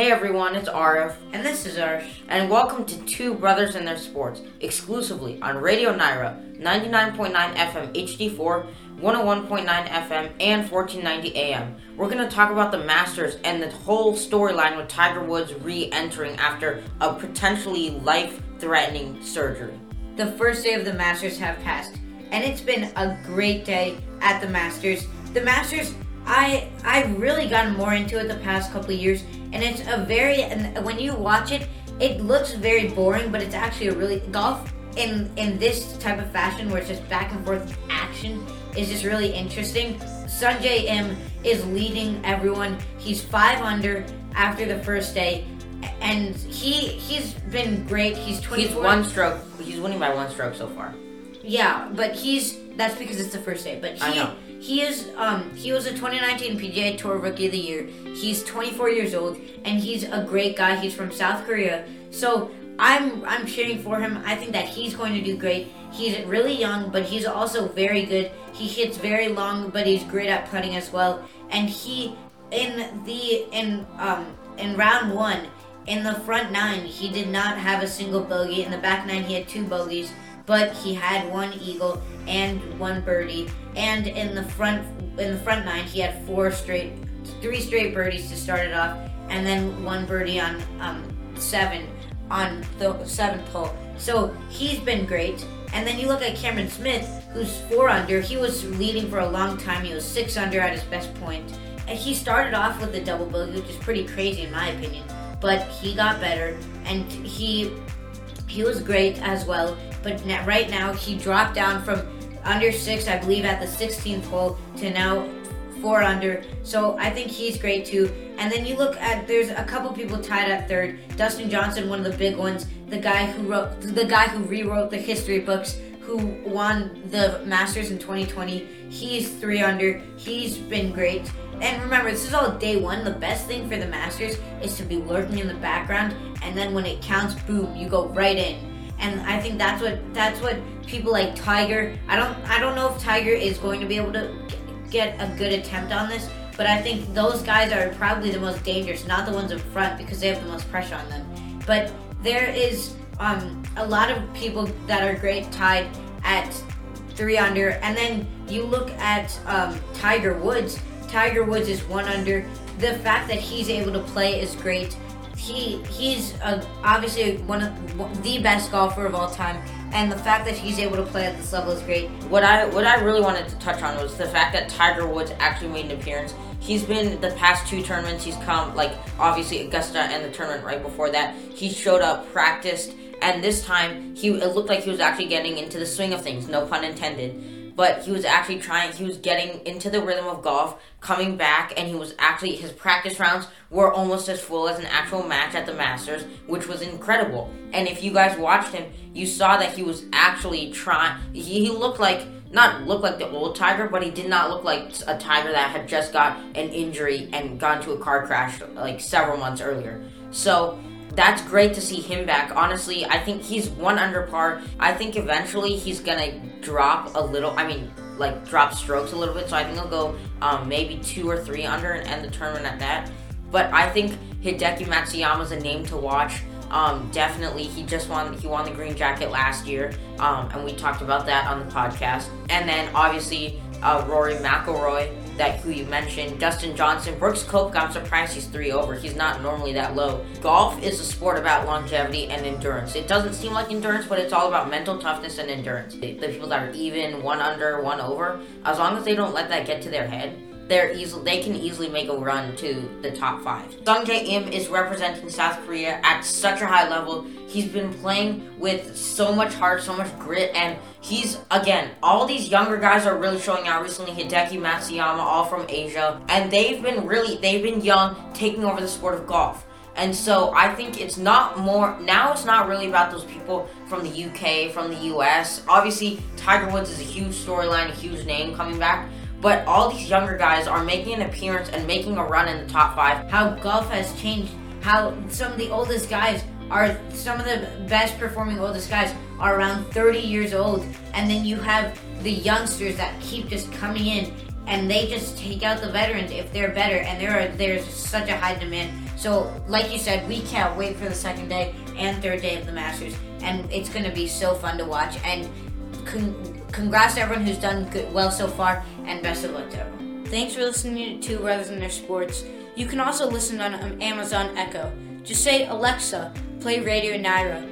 Hey everyone, it's Aarav, And this is Arsh. and welcome to Two Brothers and Their Sports, exclusively on Radio Nyra, 99.9 FM HD4, 101.9 FM, and 1490 AM. We're going to talk about the Masters and the whole storyline with Tiger Woods re entering after a potentially life threatening surgery. The first day of the Masters have passed, and it's been a great day at the Masters. The Masters, I I've really gotten more into it the past couple years, and it's a very and when you watch it, it looks very boring, but it's actually a really golf in in this type of fashion where it's just back and forth action is just really interesting. Sungjae Im is leading everyone. He's five under after the first day, and he he's been great. He's twenty He's one stroke, he's winning by one stroke so far. Yeah, but he's that's because it's the first day. But he I know. He is um he was a 2019 PGA Tour Rookie of the Year. He's 24 years old and he's a great guy. He's from South Korea. So I'm I'm cheering for him. I think that he's going to do great. He's really young, but he's also very good. He hits very long, but he's great at putting as well. And he in the in um in round one in the front nine he did not have a single bogey. In the back nine he had two bogeys but he had one eagle and one birdie. And in the front in the front nine, he had four straight, three straight birdies to start it off, and then one birdie on um, seven on the seventh hole. So he's been great. And then you look at Cameron Smith, who's four under. He was leading for a long time. He was six under at his best point. And he started off with a double bogey, which is pretty crazy in my opinion. But he got better, and he he was great as well, but na right now he dropped down from under six, I believe, at the 16th hole to now four under. So I think he's great too. And then you look at there's a couple people tied at third. Dustin Johnson, one of the big ones, the guy who wrote the guy who rewrote the history books, who won the Masters in 2020. He's three under. He's been great. And remember, this is all day one. The best thing for the Masters is to be lurking in the background, and then when it counts, boom, you go right in. And I think that's what that's what people like Tiger. I don't I don't know if Tiger is going to be able to get a good attempt on this, but I think those guys are probably the most dangerous, not the ones in front because they have the most pressure on them. But there is um, a lot of people that are great tied at three under, and then you look at um, Tiger Woods. Tiger Woods is one under. The fact that he's able to play is great. He he's obviously one of the best golfer of all time, and the fact that he's able to play at this level is great. What I what I really wanted to touch on was the fact that Tiger Woods actually made an appearance. He's been the past two tournaments. He's come like obviously Augusta and the tournament right before that. He showed up, practiced, and this time he it looked like he was actually getting into the swing of things. No pun intended. But he was actually trying. He was getting into the rhythm of golf, coming back, and he was actually his practice rounds were almost as full as an actual match at the Masters, which was incredible. And if you guys watched him, you saw that he was actually trying. He, he looked like not look like the old Tiger, but he did not look like a Tiger that had just got an injury and gone to a car crash like several months earlier. So that's great to see him back. Honestly, I think he's one under par. I think eventually he's gonna drop a little. I mean, like drop strokes a little bit. So I think he'll go um, maybe two or three under and end the tournament at that. But I think Hideki Matsuyama's a name to watch. Um, definitely, he just won. He won the green jacket last year, um, and we talked about that on the podcast. And then obviously uh, Rory McIlroy, that who you mentioned, Dustin Johnson, Brooks Koepka. I'm surprised he's three over. He's not normally that low. Golf is a sport about longevity and endurance. It doesn't seem like endurance, but it's all about mental toughness and endurance. The, the people that are even, one under, one over, as long as they don't let that get to their head, they're easily they can easily make a run to the top five. Sung Jae Im is representing South Korea at such a high level. He's been playing with so much heart, so much grit, and he's again. All these younger guys are really showing out recently. Hideki Matsuyama, all from Asia, and they've been really they've been young, taking over the sport of golf. And so I think it's not more now. It's not really about those people from the UK, from the US. Obviously, Tiger Woods is a huge storyline, a huge name coming back. But all these younger guys are making an appearance and making a run in the top five. How golf has changed. How some of the oldest guys are some of the best performing oldest guys are around 30 years old, and then you have the youngsters that keep just coming in and they just take out the veterans if they're better and there are there's such a high demand So, like you said, we can't wait for the second day and third day of the Masters, and it's going to be so fun to watch. And congrats to everyone who's done good, well so far, and best of luck to everyone. Thanks for listening to Brothers and Their Sports. You can also listen on um, Amazon Echo. Just say, Alexa, play Radio Nyra,